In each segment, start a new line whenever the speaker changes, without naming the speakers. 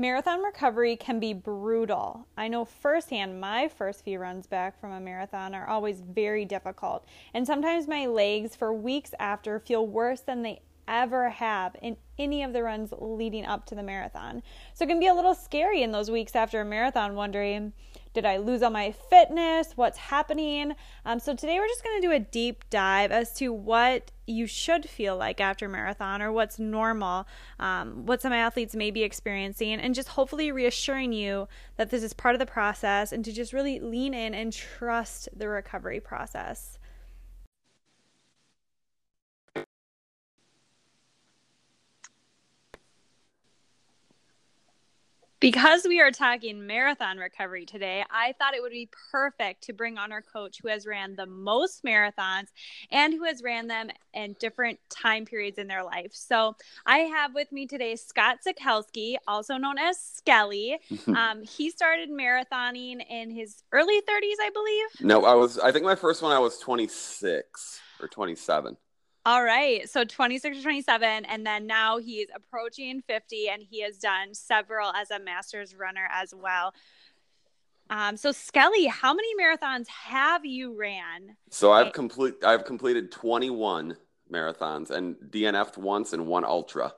Marathon recovery can be brutal. I know firsthand my first few runs back from a marathon are always very difficult. And sometimes my legs for weeks after feel worse than they ever have in any of the runs leading up to the marathon. So it can be a little scary in those weeks after a marathon, wondering, did I lose all my fitness? What's happening? Um, so today we're just going to do a deep dive as to what you should feel like after marathon or what's normal, um, what some athletes may be experiencing, and just hopefully reassuring you that this is part of the process and to just really lean in and trust the recovery process. Because we are talking marathon recovery today, I thought it would be perfect to bring on our coach who has ran the most marathons and who has ran them in different time periods in their life. So I have with me today Scott Zakelski, also known as Skelly. um, he started marathoning in his early 30s, I believe.
No, I was, I think my first one I was 26 or 27.
All right. So 26 or 27. And then now he's approaching 50 and he has done several as a master's runner as well. Um, so Skelly, how many marathons have you ran?
So I've complete I've completed 21 marathons and DNF'd once and one ultra.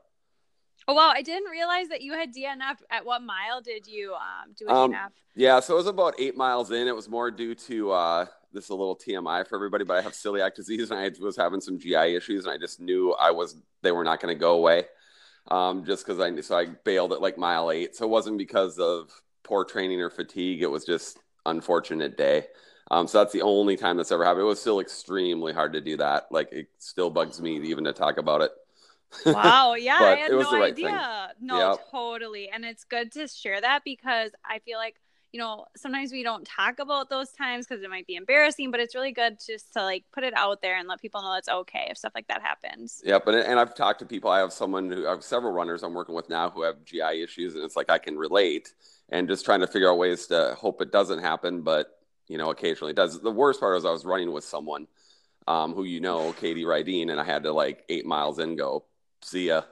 Oh wow, I didn't realize that you had DNF. At what mile did you um, do a um, DNF?
Yeah, so it was about eight miles in. It was more due to uh, this is a little TMI for everybody, but I have celiac disease and I was having some GI issues, and I just knew I was they were not going to go away. Um, just because I so I bailed at like mile eight. So it wasn't because of poor training or fatigue. It was just unfortunate day. Um, so that's the only time that's ever happened. It was still extremely hard to do that. Like it still bugs me even to talk about it.
Wow. Yeah. I had no right idea. Thing. No, yep. totally. And it's good to share that because I feel like you know, sometimes we don't talk about those times because it might be embarrassing, but it's really good just to like put it out there and let people know it's okay if stuff like that happens.
Yep. And, and I've talked to people. I have someone who I have several runners I'm working with now who have GI issues, and it's like I can relate and just trying to figure out ways to hope it doesn't happen, but you know, occasionally it does. The worst part was I was running with someone um, who you know, Katie Rydeen, and I had to like eight miles in go, see ya.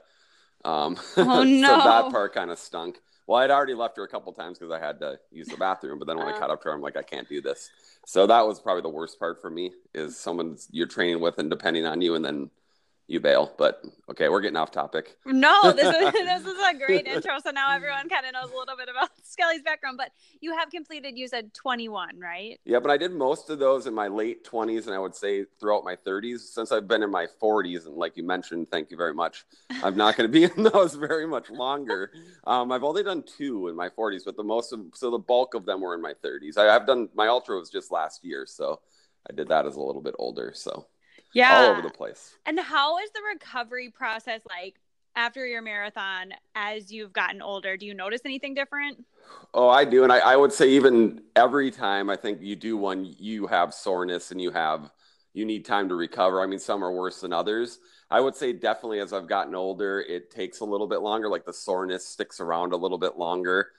Um,
oh no!
so that part kind of stunk. Well, I'd already left her a couple times because I had to use the bathroom. But then when uh, I caught up to her, I'm like, I can't do this. So that was probably the worst part for me is someone you're training with and depending on you, and then you bail. But okay, we're getting off topic.
No, this is this is a great intro. So now everyone kind of knows a little bit about Skelly's background. But you have completed, you said 21, right?
Yeah, but I did most of those in my late 20s, and I would say throughout my 30s. Since I've been in my 40s, and like you mentioned, thank you very much. I'm not going to be in those very much longer. Um, I've only done two in my 40s, but the most of so the bulk of them were in my 30s. I, I've done my ultra was just last year, so I did that as a little bit older. So
yeah.
all over the place.
And how is the recovery process like after your marathon as you've gotten older? Do you notice anything different?
Oh i do. And I, I would say even every time i think you do one you have soreness and you have you need time to recover. I mean some are worse than others. I would say definitely as i've gotten older it takes a little bit longer. Like the soreness sticks around a little bit longer.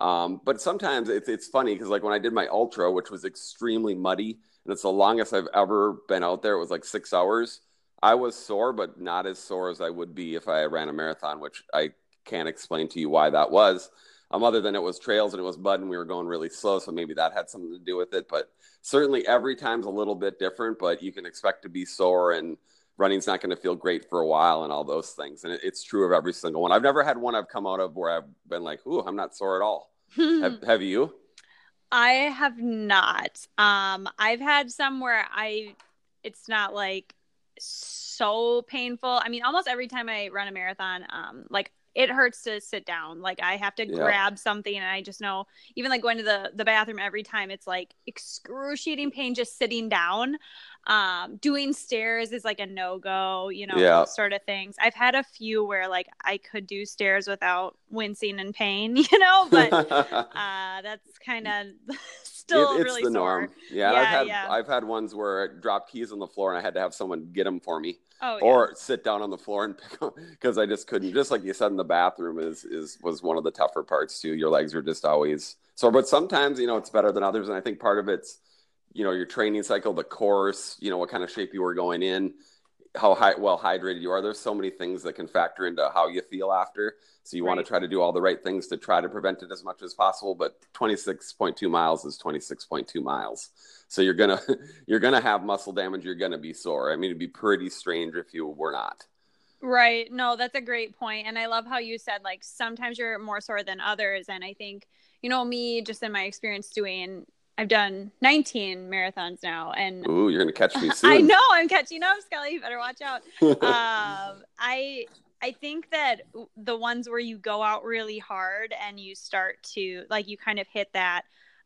Um, but sometimes it's, it's funny because like when i did my ultra which was extremely muddy and it's the longest I've ever been out there. It was like six hours. I was sore, but not as sore as I would be if I ran a marathon, which I can't explain to you why that was. Um, other than it was trails and it was mud and we were going really slow, so maybe that had something to do with it. But certainly every time's a little bit different. But you can expect to be sore and running's not going to feel great for a while and all those things. And it, it's true of every single one. I've never had one I've come out of where I've been like, "Ooh, I'm not sore at all." have, have you?
I have not. Um, I've had some where I, it's not like so painful. I mean, almost every time I run a marathon, um, like it hurts to sit down. Like I have to yeah. grab something, and I just know, even like going to the the bathroom every time, it's like excruciating pain just sitting down um doing stairs is like a no-go you know yeah. sort of things i've had a few where like i could do stairs without wincing in pain you know but uh that's kind of still it, it's really the sore. norm
yeah, yeah, I've had yeah. I've had ones where I dropped keys on the floor and I had to have someone get them for me oh, or sit down on the floor and pick them because I just couldn't just like you said in the bathroom is is was one of the tougher parts too your legs are just always sore but sometimes you know it's better than others and I think part of it's you know your training cycle the course you know what kind of shape you were going in how high, well hydrated you are. There's so many things that can factor into how you feel after. So you right. want to try to do all the right things to try to prevent it as much as possible. But 26.2 miles is 26.2 miles. So you're gonna you're gonna have muscle damage. You're gonna be sore. I mean, it'd be pretty strange if you were not.
Right. No, that's a great. And I love how you said like sometimes you're more sore than others. And I think, you know, me just in my experience doing I've done 19 marathons now, and
ooh, you're gonna catch me soon.
I know I'm catching up, Skelly. You better watch out. um, I I think that the ones where you go out really hard and you start to like you kind of hit that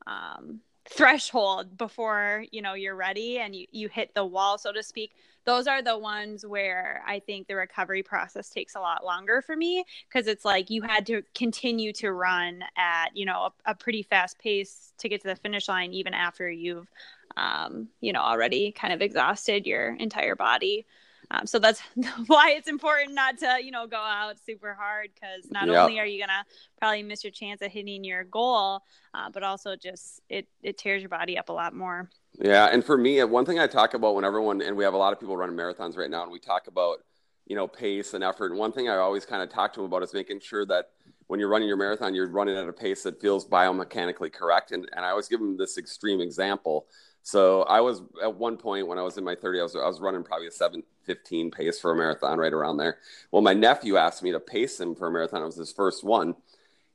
um, threshold before you know you're ready and you you hit the wall, so to speak those are the ones where I think the recovery process takes a lot longer for me because it's like you had to continue to run at, you know, a, a pretty fast pace to get to the finish line, even after you've, um, you know, already kind of exhausted your entire body. Um, so that's why it's important not to, you know, go out super hard because not only are you gonna probably miss your chance at hitting your goal, uh, but also just it it tears your body up a lot more.
Yeah, and for me, one thing I talk about when everyone and we have a lot of people running marathons right now, and we talk about you know pace and effort. And one thing I always kind of talk to them about is making sure that when you're running your marathon, you're running at a pace that feels biomechanically correct. And and I always give them this extreme example. So I was at one point when I was in my 30s, I was, I was running probably a 7:15 pace for a marathon, right around there. Well, my nephew asked me to pace him for a marathon. It was his first one.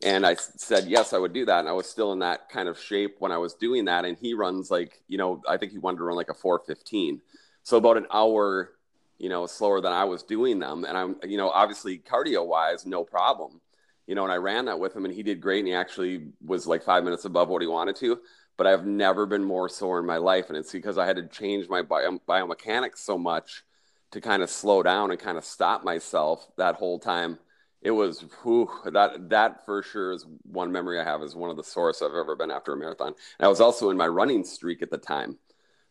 And I said, yes, I would do that. And I was still in that kind of shape when I was doing that. And he runs like, you know, I think he wanted to run like a 415. So about an hour, you know, slower than I was doing them. And I'm, you know, obviously cardio wise, no problem. You know, and I ran that with him and he did great. And he actually was like five minutes above what he wanted to. But I've never been more sore in my life. And it's because I had to change my bio- biomechanics so much to kind of slow down and kind of stop myself that whole time it was whew, that that for sure is one memory I have is one of the sorest I've ever been after a marathon. And I was also in my running streak at the time,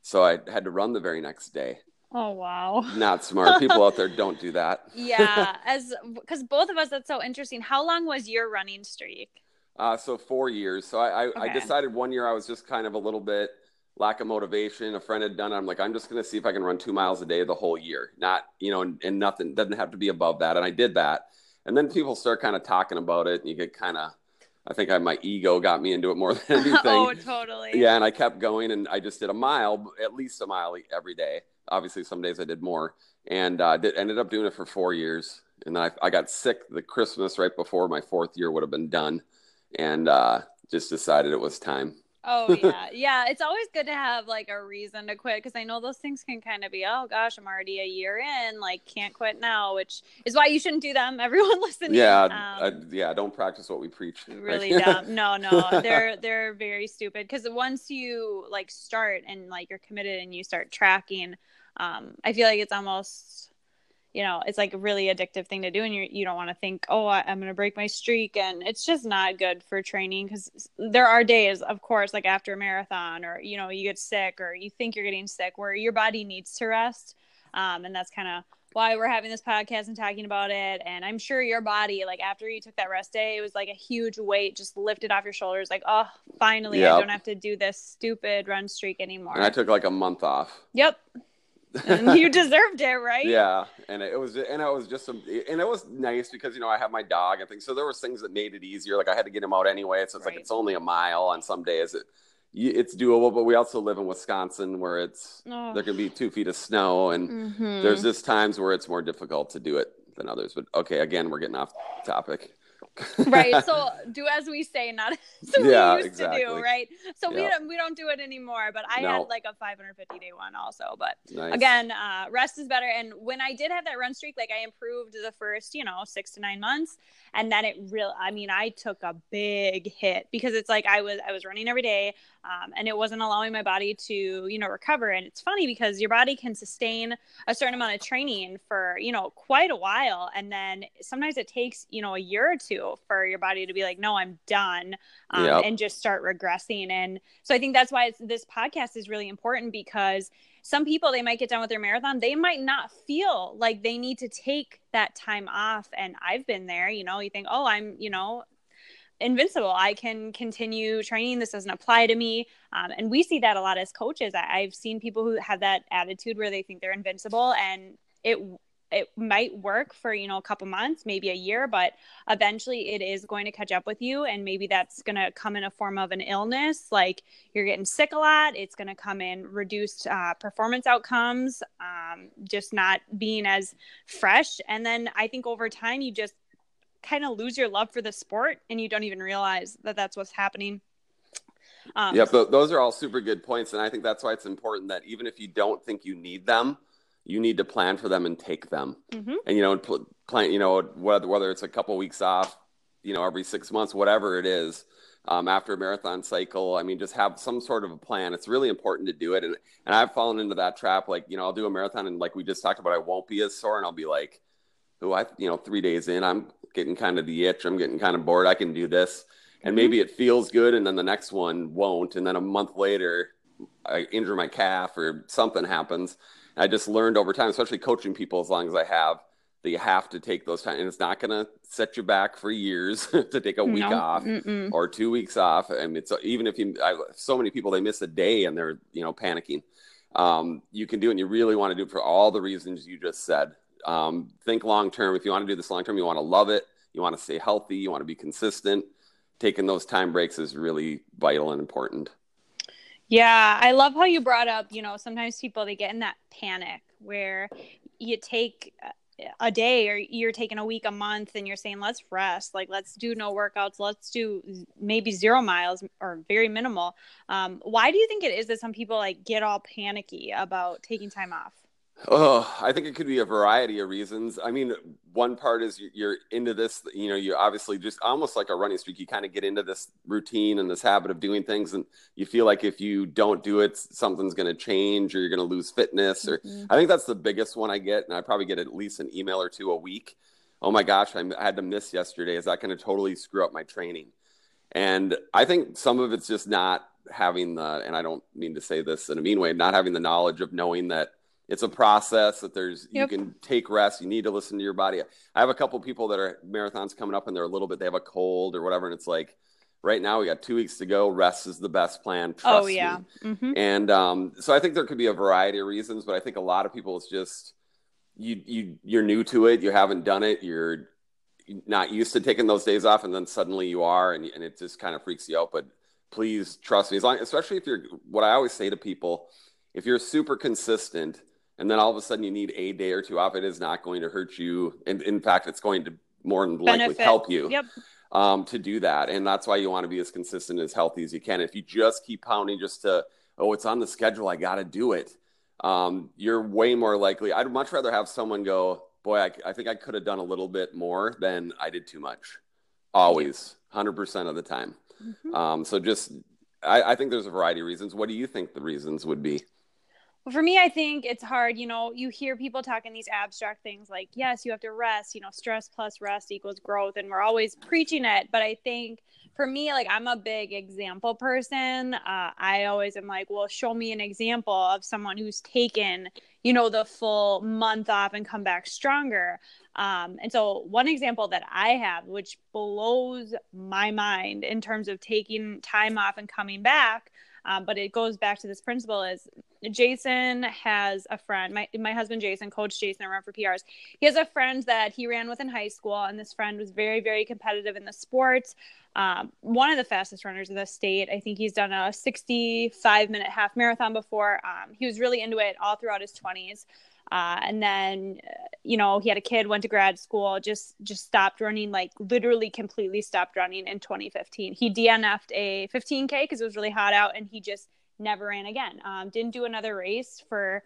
so I had to run the very next day.
Oh wow!
Not smart people out there don't do that.
yeah, as because both of us, that's so interesting. How long was your running streak?
Uh, so four years. So I I, okay. I decided one year I was just kind of a little bit lack of motivation. A friend had done it. I'm like, I'm just going to see if I can run two miles a day the whole year. Not, you know, and, and nothing doesn't have to be above that. And I did that and then people start kind of talking about it and you get kind of I think I, my ego got me into it more than anything. oh,
totally.
Yeah, and I kept going, and I just did a mile, at least a mile every day. Obviously, some days I did more, and uh, did, ended up doing it for four years. And then I, I, got sick the Christmas right before my fourth year would have been done, and uh, just decided it was time.
Oh yeah, yeah. It's always good to have like a reason to quit because I know those things can kind of be, oh gosh, I'm already a year in, like can't quit now, which is why you shouldn't do them. Everyone listening.
Yeah, um, I, yeah. Don't practice what we preach.
Really dumb. No, no. They're they're very stupid because once you like start and like you're committed and you start tracking, um, I feel like it's almost you know it's like a really addictive thing to do and you you don't want to think oh I, am going to break my streak and it's just not good for training because there are days of course like after a marathon or you know you get sick or you think you're getting sick where your body needs to rest um, and that's kind of why we're having this podcast and talking about it and i'm sure your body like after you took that rest day it was like a huge weight just lifted off your shoulders like oh finally yep. i don't have to do this stupid run streak anymore.
And i took like a month off.
Yep and you deserved it, right?
Yeah, and it was, and it was just some, and it was nice because you know I have my dog and things, so there was things that made it easier. Like I had to get him out anyway, so it's right. like it's only a mile on some days. It, it's doable, but we also live in Wisconsin where it's oh. there can be two feet of snow, and mm-hmm. there's just times where it's more difficult to do it than others. But okay, again, we're getting off topic
right. So do as we say, not as yeah, we used exactly. to do, right? So we don't we don't do it anymore. But I no. had like a 550 day one also. But nice. again, uh, rest is better. And when I did have that run streak, like I improved the first, you know, six to nine months, and then it real. I mean, I took a big hit because it's like I was I was running every day, um, and it wasn't allowing my body to you know recover. And it's funny because your body can sustain a certain amount of training for you know quite a while, and then sometimes it takes you know a year or two for your body to be like, no, I'm done, um, yep. and just start regressing. And so I think that's why this podcast is really important because some people they might get done with their marathon. They might not feel like they need to take that time off. And i've been there you know you think oh i'm you know invincible. I can continue training. This doesn't apply to me. Um, and we see that a lot as coaches. I, i've seen people who have that attitude where they think they're invincible and it it might work for you know a couple months maybe a year but eventually it is going to catch up with you and maybe that's going to come in a form of an illness like you're getting sick a lot it's going to come in reduced uh, performance outcomes um, just not being as fresh. And then i think over time you just kind of lose your love for the sport and you don't even realize that that's what's happening.
Um, yeah, those are all super good points, and I think that's why it's important that even if you don't think you need them, you need to plan for them and take them. Mm-hmm. And you know, plan. You know, whether whether it's a couple weeks off, you know, every six months, whatever it is. Um, after a marathon cycle, I mean, just have some sort of a plan. It's really important to do it, and and I've fallen into that trap. Like, you know, I'll do a marathon, and like we just talked about, I won't be as sore, and I'll be like, "Oh, I, you know, three days in, I'm getting kind of the itch. I'm getting kind of bored. I can do this." and mm-hmm. maybe it feels good and then the next one won't and then a month later i injure my calf or something happens i just learned over time especially coaching people as long as i have that you have to take those time and it's not going to set you back for years to take a week no. off Mm-mm. or two weeks off and it's even if you I, so many people they miss a day and they're you know panicking um, you can do it and you really want to do it for all the reasons you just said um, think long term if you want to do this long term you want to love it you want to stay healthy you want to be consistent taking those time breaks is really vital and important.
Yeah, I love how you brought up, you know, sometimes people they get in that panic where you take a day or you're taking a week, a month and you're saying let's rest, like let's do no workouts, let's do maybe zero miles or very minimal. Um, why do you think it is that some people like get all panicky about taking time off?
Oh, I think it could be a variety of reasons. I mean, one part is you're into this, you know, you obviously just almost like a running streak. You kind of get into this routine and this habit of doing things, and you feel like if you don't do it, something's going to change or you're going to lose fitness. Or mm-hmm. I think that's the biggest one I get, and I probably get at least an email or two a week. Oh my gosh, I had to miss yesterday. Is that going to totally screw up my training? And I think some of it's just not having the, and I don't mean to say this in a mean way, not having the knowledge of knowing that it's a process that there's yep. you can take rest you need to listen to your body i have a couple people that are marathons coming up and they're a little bit they have a cold or whatever and it's like right now we got two weeks to go rest is the best plan oh, Trust oh yeah mm-hmm. and um, so i think there could be a variety of reasons but i think a lot of people it's just you you you're new to it you haven't done it you're not used to taking those days off and then suddenly you are and, and it just kind of freaks you out but please trust me as long especially if you're what i always say to people if you're super consistent and then all of a sudden you need a day or two off, it is not going to hurt you. And in fact, it's going to more than likely Benefit. help you yep. um, to do that. And that's why you want to be as consistent as healthy as you can. If you just keep pounding just to, oh, it's on the schedule, I got to do it. Um, you're way more likely. I'd much rather have someone go, boy, I, I think I could have done a little bit more than I did too much. Always, 100% of the time. Mm-hmm. Um, so just, I, I think there's a variety of reasons. What do you think the reasons would be?
For me, I think it's hard. You know, you hear people talking these abstract things like, yes, you have to rest, you know, stress plus rest equals growth. And we're always preaching it. But I think for me, like, I'm a big example person. Uh, I always am like, well, show me an example of someone who's taken, you know, the full month off and come back stronger. Um, and so, one example that I have, which blows my mind in terms of taking time off and coming back, um, but it goes back to this principle is Jason has a friend, my, my husband Jason, coach Jason I Run for PRs. He has a friend that he ran with in high school, and this friend was very, very competitive in the sports. Um, one of the fastest runners in the state. I think he's done a 65 minute half marathon before. Um, he was really into it all throughout his 20s. Uh, and then, you know, he had a kid, went to grad school, just just stopped running, like literally completely stopped running in 2015. He DNF'd a 15k because it was really hot out, and he just never ran again. Um, didn't do another race for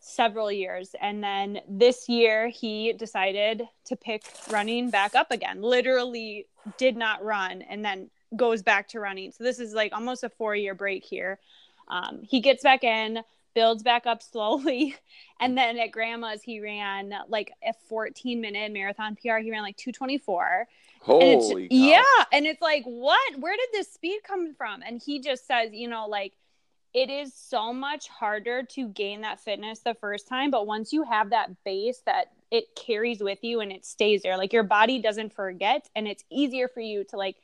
several years, and then this year he decided to pick running back up again. Literally did not run, and then goes back to running. So this is like almost a four year break here. Um, he gets back in builds back up slowly. And mm. then at grandma's, he ran like a 14 minute marathon PR. He ran like 224.
Holy
and yeah. And it's like, what? Where did this speed come from? And he just says, you know, like, it is so much harder to gain that fitness the first time. But once you have that base that it carries with you and it stays there, like your body doesn't forget and it's easier for you to like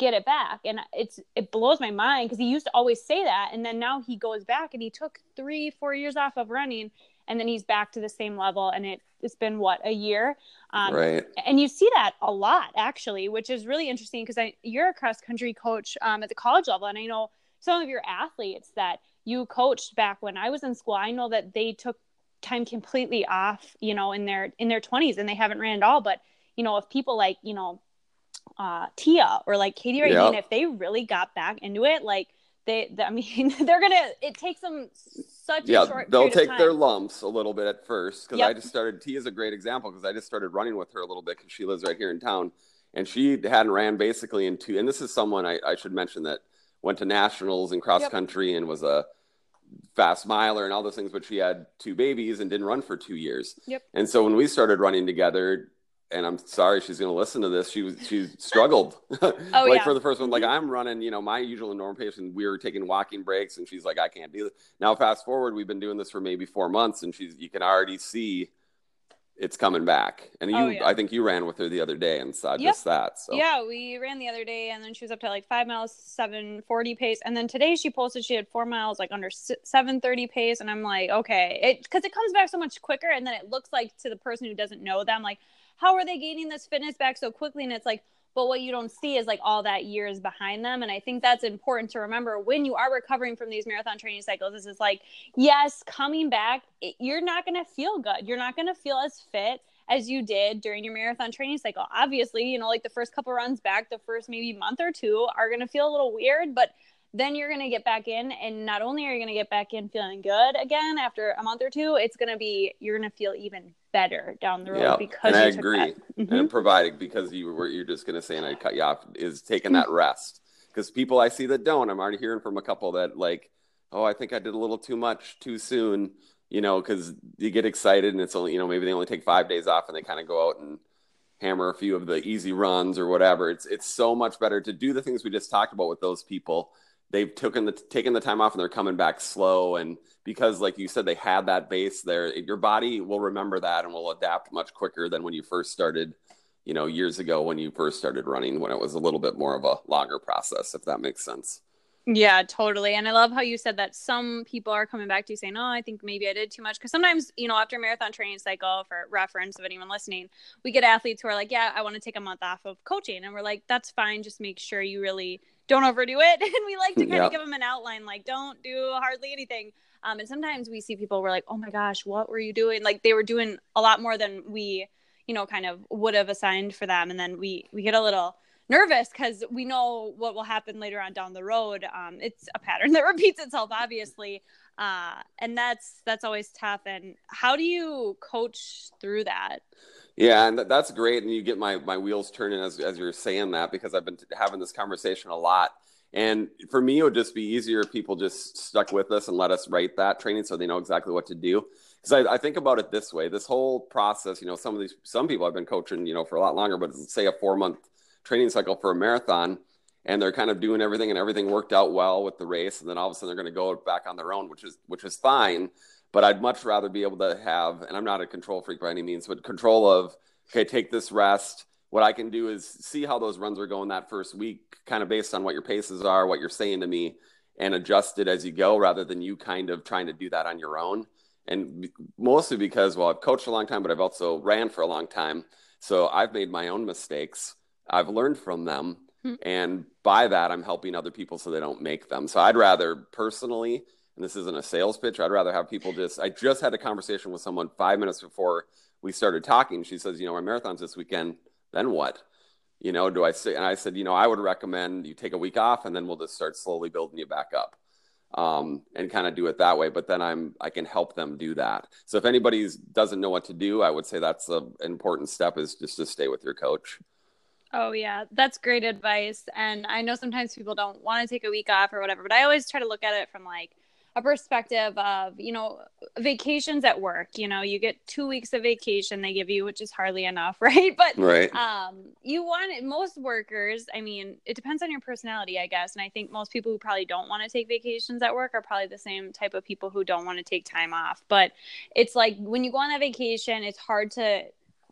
get it back. And it's it blows my mind because he used to always say that. And then now he goes back and he took three four years off of running and then he's back to the same level. And it, it's been what a year?
Um, right.
and you see that a lot actually which is really interesting because you're a cross country coach um, at the college level. And i know some of your athletes that you coached back when i was in school i know that they took time completely off you know in their in their 20s and they haven't ran at all. But you know if people like you know uh tia or like katie Ray yep. if they really got back into it like they, they, I mean, they're gonna. It takes them such
yeah,
a short.
they'll take their lumps a little bit at first because yep. I just started. T is a great example because I just started running with her a little bit because she lives right here in town, and she hadn't ran basically in two. And this is someone I, I should mention that went to nationals and cross yep. country and was a fast miler and all those things, but she had two babies and didn't run for two years.
Yep.
And so when we started running together, and I'm sorry she's going to listen to this. She was she struggled. oh, like yeah. for the first one, like mm-hmm. I'm running, you know, my usual normal pace, and we were taking walking breaks, and she's like, I can't do this. Now, fast forward, we've been doing this for maybe four months, and she's you can already see it's coming back. And oh, you, oh, yeah. I think you ran with her the other day and saw yep. just that. So
yeah, we ran the other day, and then she was up to like five miles, seven forty pace, and then today she posted she had four miles like under seven thirty pace, and I'm like, okay, it because it comes back so much quicker, and then it looks like to the person who doesn't know them, like how are they gaining this fitness back so quickly? And it's like, but what you don't see is like all that years behind them. And I think that's important to remember when you are recovering from these marathon training cycles. This is like, yes, coming back, it, you're not going to feel good. You're not going to feel as fit as you did during your marathon training cycle. Obviously, you know, like the first couple runs back, the first maybe month or two are going to feel a little weird, but then you're going to get back in and not only are you going to get back in feeling good again after a month or two it's going to be you're going to feel even better down the road yeah, because
and I agree. mm-hmm. and providing because you were you're just going to say and I cut you off is taking that rest. Because people I see that don't I'm already hearing from a couple that like oh I think I did a little too much too soon you know because you get excited and it's only you know maybe they only take five days off and they kind of go out and hammer a few of the easy runs or whatever. It's it's so much better to do the things we just talked about with those people they've taken the taken the time off and they're coming back slow and because like you said they had that base there your body will remember that and will adapt much quicker than when you first started you know years ago when you first started running when it was a little bit more of a longer process if that makes sense
yeah, totally. And I love how you said that some people are coming back to you saying, Oh, I think maybe I did too much. Because sometimes, you know, after a marathon training cycle, for reference of anyone listening, we get athletes who are like, Yeah, I want to take a month off of coaching. And we're like, That's fine. Just make sure you really don't overdo it. And we like to kind of give them an outline, like don't do hardly anything. Um, and sometimes we see people we're like, oh my gosh, what were you doing? Like they were doing a lot more than we, you know, kind of would have assigned for them. And then we we get a little nervous because we know what will happen later on down the road. Um, it's a pattern that repeats itself, obviously, uh, and that's that's always tough. And how do you coach through that?
Yeah, and that's great. And you get my my wheels turning as as you're saying that because I've been having this conversation a lot. And for me, it would just be easier if people just stuck with us and let us write that training so they know exactly what to do. Because I, I, think about it this way: this whole process, you know, some of these some people I've been coaching, you know, for a lot longer, but say a four month training cycle for a marathon, and they're kind of doing everything, and everything worked out well with the race, and then all of a sudden they're going to go back on their own, which is which is fine. But I'd much rather be able to have, and I'm not a control freak by any means, but control of okay, take this rest. What I can do is see how those runs are going that first week, kind of based on what your paces are, what you're saying to me, and adjust it as you go rather than you kind of trying to do that on your own. And mostly because, well, I've coached a long time, but I've also ran for a long time. So I've made my own mistakes. I've learned from them. Hmm. And by that, I'm helping other people so they don't make them. So I'd rather personally, and this isn't a sales pitch, I'd rather have people just, I just had a conversation with someone five minutes before we started talking, she says, you know, our marathon's this weekend. Then what? You know, do I say? And I said, you know, I would recommend you take a week off, and then we'll just start slowly building you back up, um, and kind of do it that way. But then I'm I can help them do that. So if anybody doesn't know what to do, I would say that's an important step is just to stay with your coach.
Oh yeah, that's great advice. And I know sometimes people don't want to take a week off or whatever, but I always try to look at it from like a perspective of you know vacations at work you know you get two weeks of vacation they give you which is hardly enough right but
right.
um you want it, most workers i mean it depends on your personality i guess and i think most people who probably don't want to take vacations at work are probably the same type of people who don't want to take time off but it's like when you go on that vacation it's hard to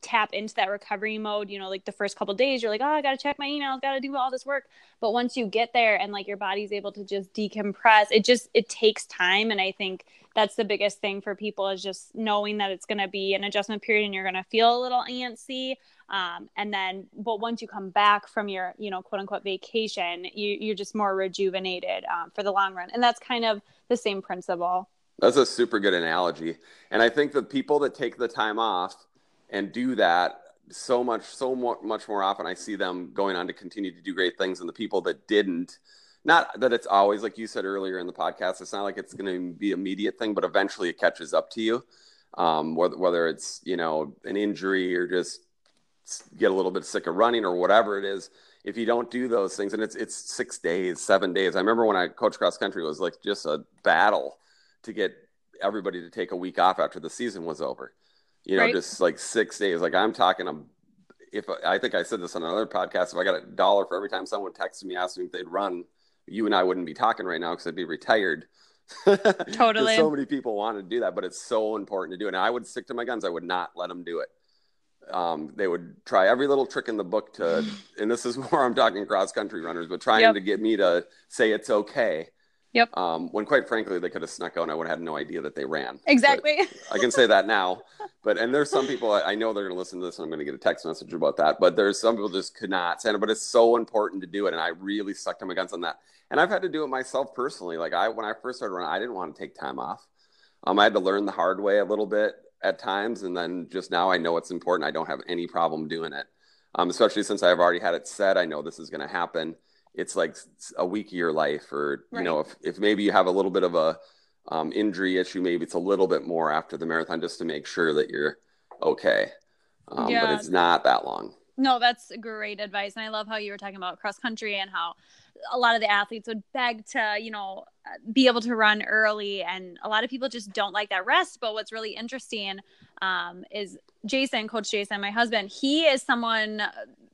tap into that recovery mode you know like the first couple days you're like oh i gotta check my emails gotta do all this work. But once you get there and like your body's able to just decompress it just it takes time. And i think that's the biggest thing for people is just knowing that it's going to be an adjustment period and you're going to feel a little antsy. Um, and then but once you come back from your you know quote unquote vacation you, you're just more rejuvenated um, for the long run. And that's kind of the same principle.
That's a super good analogy. And i think the people that take the time off and do that so much so much more often. I see them going on to continue to do great things and the people that didn't not that it's always like you said earlier in the podcast it's not like it's going to be immediate thing but eventually it catches up to you um, whether, whether it's you know an injury or just get a little bit sick of running or whatever it is. If you don't do those things and it's it's six days seven days. I remember when i coached cross country it was like just a battle to get everybody to take a week off after the season was over you know right. just like six days like i'm talking I'm, if i think i said this on another podcast if i got a dollar for every time someone texted me asking if they'd run you and i wouldn't be talking right now because i'd be retired
totally
so many people want to do that but it's so important to do and i would stick to my guns i would not let them do it um, they would try every little trick in the book to, and this is where I'm talking cross country runners, but trying yep. to get me to say it's okay.
Yep.
Um, when quite frankly, they could have snuck out and I would have had no idea that they ran.
Exactly.
I can say that now. But, and there's some people, I, I know they're going to listen to this and I'm going to get a text message about that. But there's some people just could not say it, but it's so important to do it. And I really sucked to my guns on that. And I've had to do it myself personally. Like I, when I first started running, I didn't want to take time off. Um, I had to learn the hard way a little bit at times, and then just now I know it's important. I don't have any problem doing it, um, especially since I've already had it said. I know this is going to happen. It's like a week of your life, or right. you know, if if maybe you have a little bit of a um, injury issue, maybe it's a little bit more after the marathon, just to make sure that you're okay. Um, yeah. But it's not that long.
No, that's great advice, and I love how you were talking about cross country and how a lot of the athletes would beg to, you know, be able to run early. And a lot of people just don't like that rest. But what's really interesting um, is Jason, Coach Jason, my husband, he is someone,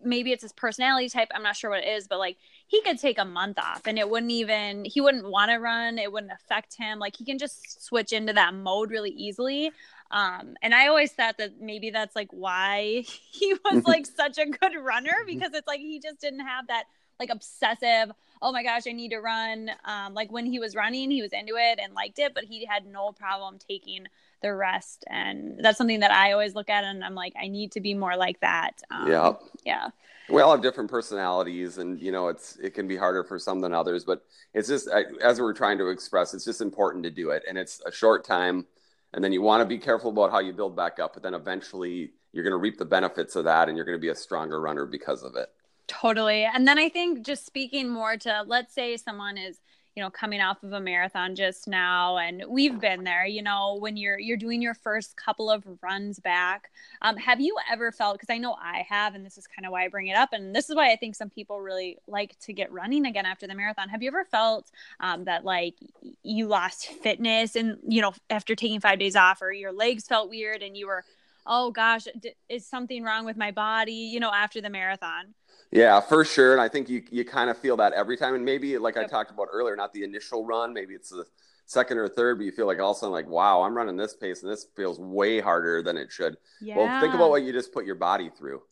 maybe it's his personality type. I'm not sure what it is, but like he could take a month off and it wouldn't even, he wouldn't want to run. It wouldn't affect him. Like he can just switch into that mode really easily. Um, and I always thought that maybe that's like why he was like such a good runner because it's like he just didn't have that like obsessive oh my gosh i need to run um, like when he was running he was into it and liked it but he had no problem taking the rest. And that's something that i always look at and i'm like i need to be more like that.
Um, yeah.
yeah.
We all have different personalities and you know it's it can be harder for some than others but it's just as we're trying to express it's just important to do it. And it's a short time and then you want to be careful about how you build back up but then eventually you're going to reap the benefits of that and you're going to be a stronger runner because of it.
Totally. And then I think just speaking more to let's say someone is, you know, coming off of a marathon just now and we've been there, you know, when you're you're doing your first couple of runs back. Um, have you ever felt because I know I have and this is kind of why I bring it up and this is why I think some people really like to get running again after the marathon. Have you ever felt um, that like you lost fitness and you know after taking 5 days off or your legs felt weird and you were oh gosh, is something wrong with my body, you know, after the marathon?
Yeah, for sure. And I think you you kind of feel that every time. And maybe like yep. I talked about earlier, not the initial run, maybe it's the second or third, but you feel like all of a sudden like, wow, I'm running this pace and this feels way harder than it should. Yeah. Well, think about what you just put your body through.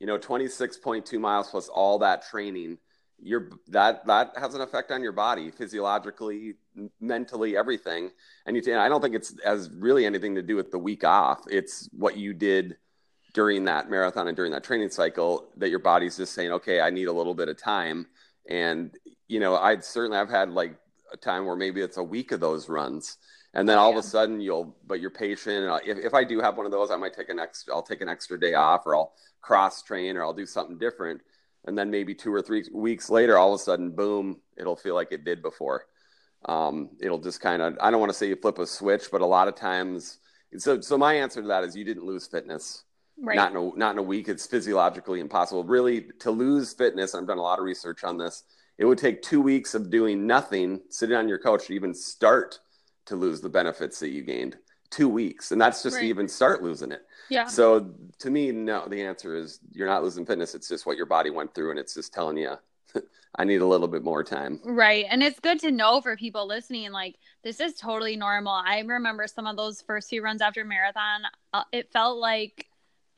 You know, 26.2 miles plus all that training. Your that that has an effect on your body physiologically, mentally, everything. And you, and I don't think it's as really anything to do with the week off. It's what you did during that marathon and during that training cycle that your body's just saying, okay, I need a little bit of time. And, you know, I'd certainly, I've had like a time where maybe it's a week of those runs. And then all yeah. of a sudden you'll, but you're patient. And if, if I do have one of those, I might take an extra, I'll take an extra day off or I'll cross train or I'll do something different. And then maybe two or three weeks later, all of a sudden, boom, it'll feel like it did before. Um, it'll just kind of, I don't want to say you flip a switch, but a lot of times, so, so my answer to that is you didn't lose fitness Right. Not in a not in a week. It's physiologically impossible. Really, to lose fitness, I've done a lot of research on this. It would take two weeks of doing nothing, sitting on your couch, to even start to lose the benefits that you gained. Two weeks, and that's just right. to even start losing it.
Yeah.
So to me, no. The answer is you're not losing fitness. It's just what your body went through, and it's just telling you I need a little bit more time.
Right. And it's good to know for people listening, like, this is totally normal. I remember some of those first few runs after marathon, uh, it felt like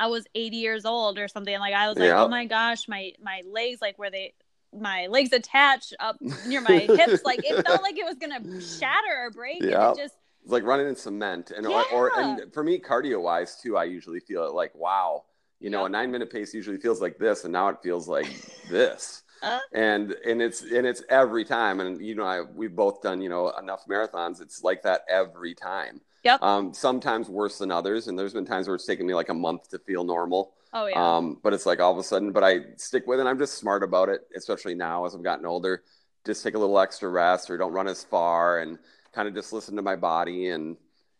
I was 80 years old or something. Like I was like, yeah. oh my gosh, my my legs like where they my legs attached up near my hips, like it felt like it was gonna shatter or break. Yeah. And it just
It's like running in cement, and
Yeah.
or, or and for me, cardio wise too, I usually feel it like wow, you know, a nine minute pace usually feels like this, and now it feels like this,
Uh.
and and it's and it's every time, and you know, I we've both done you know enough marathons, it's like that every time.
Yep.
Um, sometimes worse than others, and there's been times where it's taken me like a month to feel normal.
Oh yeah.
Um, but it's like all of a sudden, but I stick with it. I'm just smart about it, especially now as I've gotten older. Just take a little extra rest or don't run as far and kind of just listen to my body and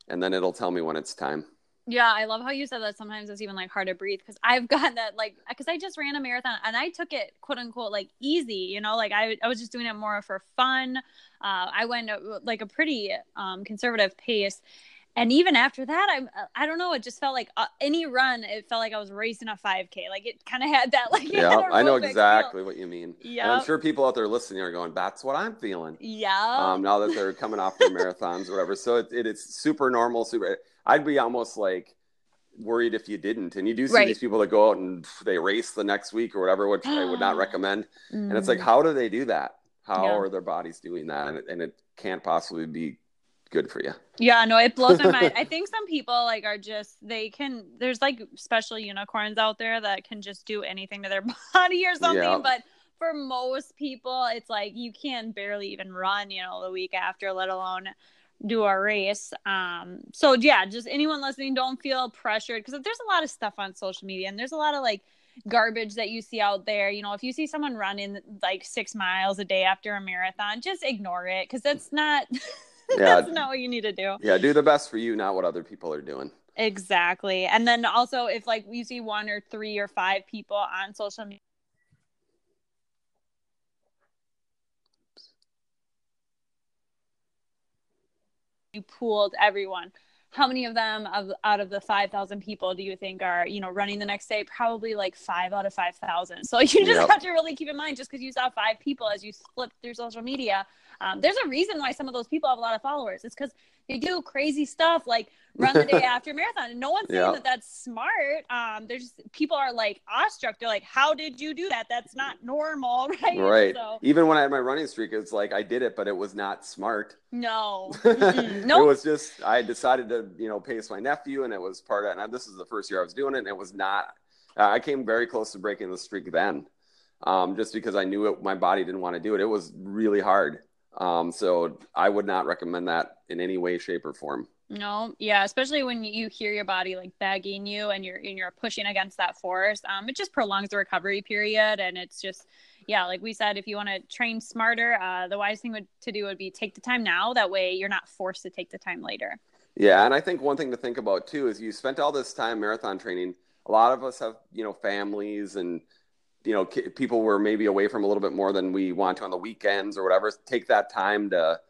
and then it'll tell me when it's time.
Yeah, I love how you said that sometimes it's even like hard to breathe because I've gotten that like because I just ran a marathon and I took it quote unquote like easy, you know, like I, I was just doing it more for fun. Uh, I went uh, like a pretty um, conservative pace. And even after that, I'm I don't know. It just felt like uh, any run. It felt like I was racing a 5K. Like it kind of had that like
Yeah, I know
anaerobic feel.
exactly what you mean. And I'm sure people out there listening are going, "That's what I'm feeling."
Yeah.
Um, now that they're coming off their marathons or whatever, so it, it, it's super normal. Super. I'd be almost like worried if you didn't. And you do see
Right.
these people that go out and they race the next week or whatever, which I would not recommend. and it's like
Mm.
how do they do that how
Yeah.
are their bodies doing that and it, and it can't possibly be good for you
Yeah, no, it blows my mind. I think some people like are just they can there's like special unicorns out there that can just do anything to their body or something,
Yeah.
but for most people it's like you can barely even run, you know, the week after, let alone do a race. Um so yeah, just anyone listening don't feel pressured because there's a lot of stuff on social media and there's a lot of like garbage that you see out there. You know, if you see someone running like 6 miles a day after a marathon, just ignore it cuz that's not. that's not what you need to do.
yeah do the best for you not what other people are doing
Exactly. And then also if like you see one or three or five people on social media you pooled everyone. How many of them of out of the 5,000 people do you think are, you know, running the next day? Probably like 5 out of 5,000. So you just
Yep.
have to really keep in mind just because you saw five people as you flip through social media, um, there's a reason why some of those people have a lot of followers. It's because they do crazy stuff like run the day after marathon. And no one's saying
Yeah.
that that's smart. Um, there's people are like awestruck. They're like, "How did you do that? That's not normal, right?"
right
So
even when i had my running streak it's like i did it but it was not smart
no,
it
nope.
was just i decided to you know pace my nephew and it was part of and this is the first year i was doing it and it was not uh, i came very close to breaking the streak then um, just because i knew it my body didn't want to do it it was really hard um, so i would not recommend that in any way shape or form
No, yeah, especially when you hear your body like begging you and you're and you're pushing against that force. Um, it just prolongs the recovery period, and it's just yeah, like we said, if you want to train smarter, uh, the wise thing would, to do would be take the time now. That way, you're not forced to take the time later.
Yeah, and I think one thing to think about too is you spent all this time marathon training. A lot of us have, you know, families and you know, people were maybe away from a little bit more than we want to on the weekends or whatever. Take that time to,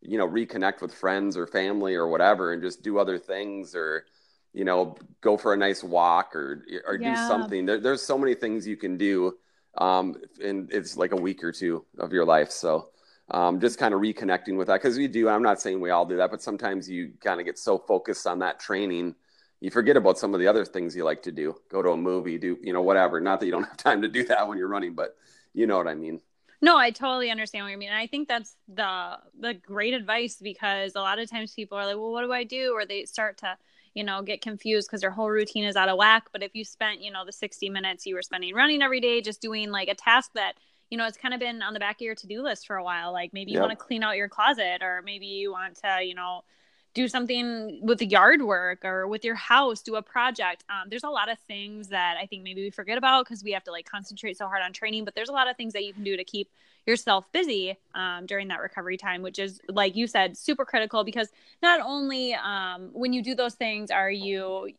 you know, reconnect with friends or family or whatever and just do other things or you know, go for a nice walk or or do something. There, there's so many things you can do um and it's like a week or two of your life. So um, just kind of reconnecting with that because we do. I'm not saying we all do that, but sometimes you kind of get so focused on that training, you forget about some of the other things you like to do. Go to a movie, do you know whatever. Not that you don't have time to do that when you're running, but you know what I mean.
No, I totally understand what you mean. And I think that's the the great advice because a lot of times people are like, "Well, what do I do?" or they start to, you know, get confused because their whole routine is out of whack. But if you spent, you know, the 60 minutes you were spending running every day just doing like a task that, you know, it's kind of been on the back of your to-do list for a while, like maybe you
Yep.
want to clean out your closet or maybe you want to, you know, do something with the yard work or with your house, do a project. Um, there's a lot of things that I think maybe we forget about because we have to like concentrate so hard on training, but there's a lot of things that you can do to keep yourself busy um, during that recovery time, which is, like you said, super critical because not only um, when you do those things are you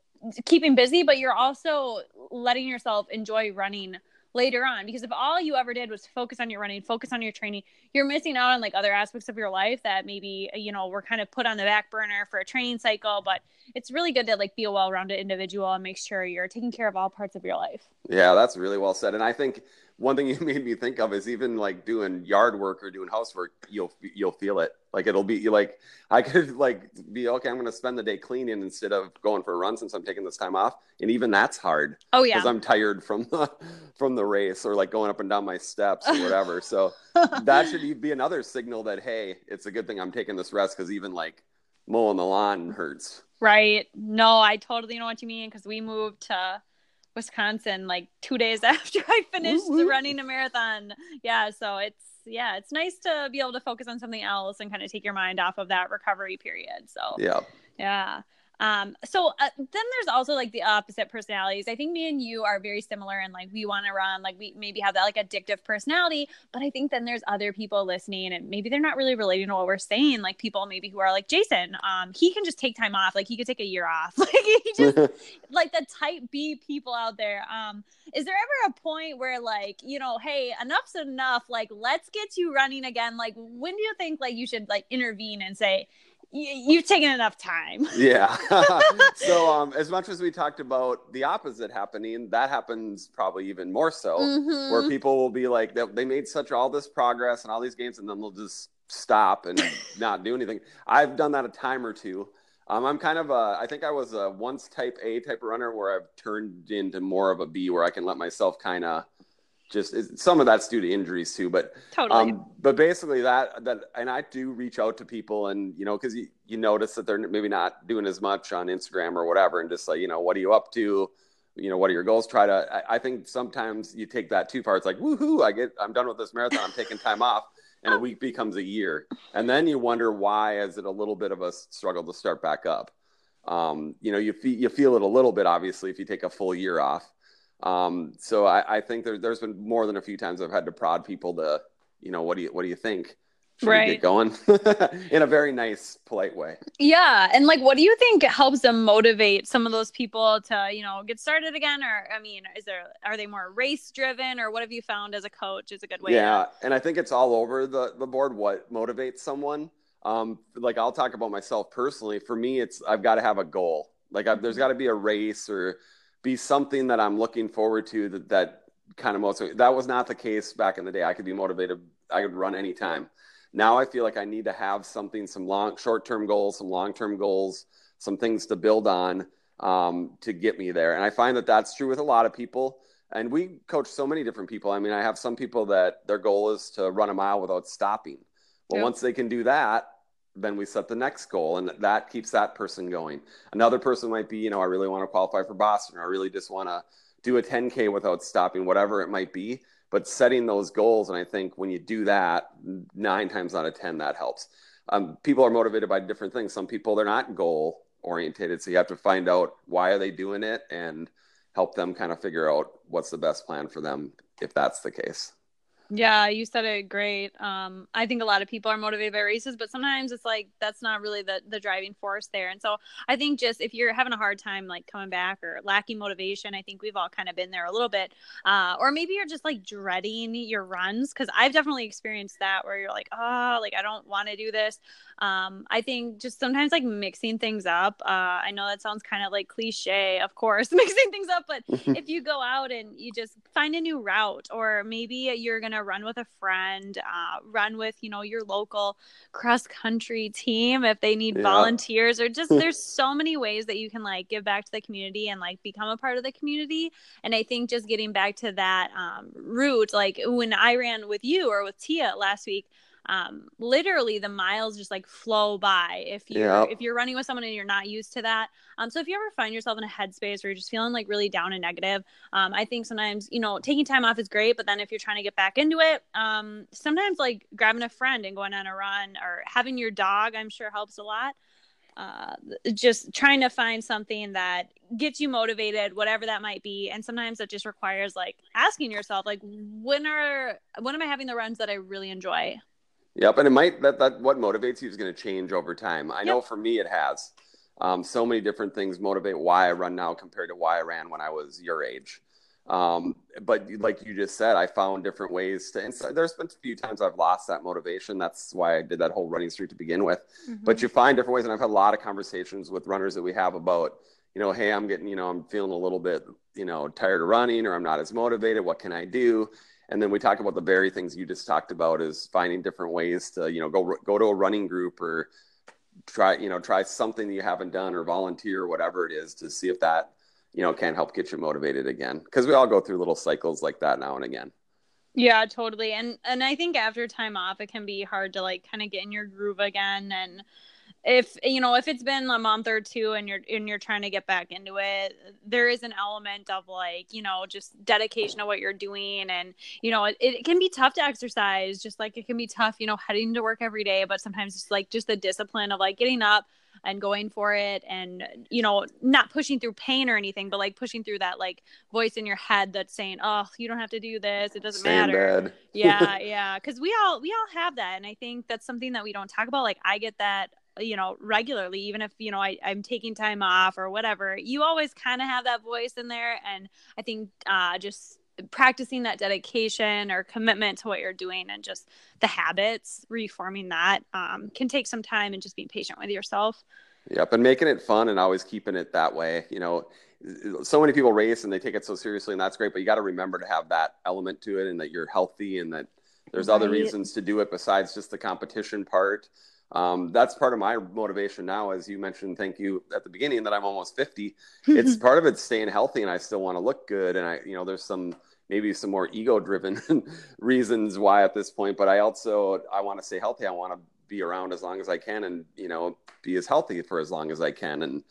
keeping busy, but you're also letting yourself enjoy running later on because if all you ever did was focus on your running focus on your training you're missing out on like other aspects of your life that maybe you know were kind of put on the back burner for a training cycle but it's really good to like be a well-rounded individual and make sure you're taking care of all parts of your life
Yeah, that's really well said. And I think one thing you made me think of is even like doing yard work or doing housework, you'll you'll feel it. Like it'll be like I could like be okay. I'm going to spend the day cleaning instead of going for a run since I'm taking this time off, and even that's hard
oh yeah, because
I'm tired from the from the race or like going up and down my steps or whatever. so that should be another signal that hey, it's a good thing I'm taking this rest because even like mowing the lawn hurts.
Right. No, I totally know what you mean because we moved to Wisconsin like two days after I finished running a marathon. Yeah, so it's yeah, it's nice to be able to focus on something else and kind of take your mind off of that recovery period. So
yeah,
yeah. Um, so uh, then there's also like the opposite personalities. I think me and you are very similar and like we want to run, like we maybe have that like addictive personality, but I think then there's other people listening and maybe they're not really relating to what we're saying. Like people maybe who are like Jason, um, he can just take time off. Like he could take a year off. Like he just like the type B people out there. Um, is there ever a point where like, you know, hey, enough's enough. Like let's get you running again. Like when do you think like you should like intervene and say, you've taken enough time.
yeah. so um, as much as we talked about the opposite happening, that happens probably even more so, mm-hmm. where people will be like, they made such all this progress and all these games, and then they'll just stop and not do anything. I've done that a time or two. Um, I'm kind of a, I think I was a once type A type of runner where I've turned into more of a B where I can let myself kind of just some of that's due to injuries too but
totally. um,
but basically that that and i do reach out to people and you know because you, you notice that they're maybe not doing as much on instagram or whatever and just like you know what are you up to? You know what are your goals? Try to I, I think sometimes you take that too far. It's like woohoo i get i'm done with this marathon i'm taking time off and a week becomes a year. And then you wonder why is it a little bit of a struggle to start back up? Um, you know you, feel you feel it a little bit obviously if you take a full year off um, so I, I think there, there's been more than a few times I've had to prod people to, you know, what do you what do you think? Should right. get going in a very nice, polite way.
Yeah, and like, what do you think helps them motivate some of those people to, you know, get started again? Or, I mean, is there are they more race driven, or what have you found as a coach is a good way?
Yeah, to... and I think it's all over the the board what motivates someone. Um, like I'll talk about myself personally. For me, it's I've got to have a goal. Like I've, there's got to be a race or be something that I'm looking forward to that that kind of motivates. That was not the case back in the day. I could be motivated. I could run anytime. Now I feel like I need to have something, some long, short-term goals, some long-term goals, some things to build on um, to get me there. And I find that that's true with a lot of people. And we coach so many different people. I mean, I have some people that their goal is to run a mile without stopping. Well, yep. once they can do that, then we set the next goal and that keeps that person going. Another person might be you know i really want to qualify for boston or i really just want to do a 10k without stopping whatever it might be. But setting those goals and i think when you do that nine times out of ten that helps. Um, people are motivated by different things. Some people they're not goal orientated so you have to find out why are they doing it and help them kind of figure out what's the best plan for them if that's the case
yeah, you said it great. Um, I think a lot of people are motivated by races, but sometimes it's like that's not really the the driving force there. And so I think just if you're having a hard time like coming back or lacking motivation, I think we've all kind of been there a little bit. Uh, or maybe you're just like dreading your runs because I've definitely experienced that where you're like, oh, like I don't want to do this. Um, I think just sometimes like mixing things up. Uh, I know that sounds kind of like cliche, of course, mixing things up, but if you go out and you just find a new route, or maybe you're gonna run with a friend, uh, run with, you know, your local cross country team if they need yeah. volunteers, or just there's so many ways that you can like give back to the community and like become a part of the community. And I think just getting back to that um, route, like when I ran with you or with Tia last week, um, literally the miles just like flow by if you yep. if you're running with someone and you're not used to that. Um, so if you ever find yourself in a headspace where you're just feeling like really down and negative, um, I think sometimes you know taking time off is great, but then if you're trying to get back into it, um, sometimes like grabbing a friend and going on a run or having your dog, I'm sure helps a lot. Uh, just trying to find something that gets you motivated whatever that might be and sometimes it just requires like asking yourself like when are when am i having the runs that i really enjoy
Yep, and it might that that what motivates you is going to change over time. I yep. know for me it has. Um, so many different things motivate why I run now compared to why I ran when I was your age. Um, but like you just said, I found different ways to. And so there's been a few times I've lost that motivation. That's why I did that whole running streak to begin with. Mm-hmm. But you find different ways, and I've had a lot of conversations with runners that we have about, you know, hey, I'm getting, you know, I'm feeling a little bit, you know, tired of running, or I'm not as motivated. What can I do? And then we talk about the very things you just talked about is finding different ways to you know go go to a running group or try you know try something that you haven't done or volunteer or whatever it is to see if that you know can help get you motivated again. Because we all go through little cycles like that now and again.
Yeah totally. And and i think after time off it can be hard to like kind of get in your groove again and if you know if it's been a month or two and you're and you're trying to get back into it there is an element of like you know just dedication to what you're doing. And you know it, it can be tough to exercise just like it can be tough you know heading to work every day but sometimes it's like just the discipline of like getting up and going for it and you know not pushing through pain or anything but like pushing through that like voice in your head that's saying oh you don't have to do this. It doesn't Stay matter. Yeah yeah. Because we all we all have that. And i think that's something that we don't talk about. Like i get that you know regularly even if you know I, i'm taking time off or whatever you always kind of have that voice in there. And i think uh just practicing that dedication or commitment to what you're doing and just the habits reforming that um, can take some time and just being patient with yourself.
Yep and making it fun and always keeping it that way you know so many people race and they take it so seriously and that's great but you got to remember to have that element to it and that you're healthy and that there's right. other reasons to do it besides just the competition part um, that's part of my motivation now as you mentioned thank you at the beginning that i'm almost 50 it's part of it staying healthy and i still want to look good and i you know there's some maybe some more ego driven reasons why at this point but i also i want to stay healthy i want to be around as long as i can and you know be as healthy for as long as i can and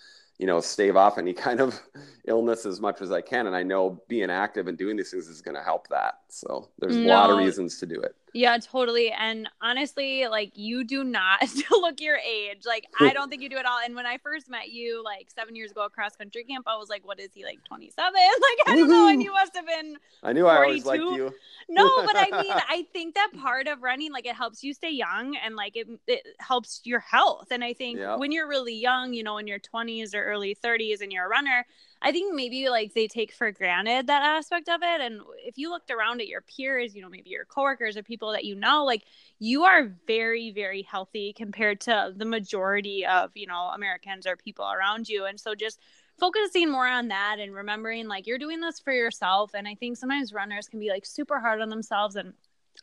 you know, stave off any kind of illness as much as I can. And I know being active and doing these things is going to help that. So there's no. a lot of reasons to do it.
Yeah, totally. And honestly, like you do not look your age. Like I don't think you do at all. And when I first met you, like seven years ago at cross country camp, I was like, "What is he like? 27?" Like I don't know. And you must have been.
I knew 42. I always liked you.
no, but I mean, I think that part of running, like, it helps you stay young and like it it helps your health. And I think yeah. when you're really young, you know, in your 20s or early 30s, and you're a runner I think maybe like they take for granted that aspect of it. And if you looked around at your peers, you know, maybe your coworkers or people that you know, like you are very, very healthy compared to the majority of, you know, Americans or people around you. And so just focusing more on that and remembering like you're doing this for yourself. And I think sometimes runners can be like super hard on themselves and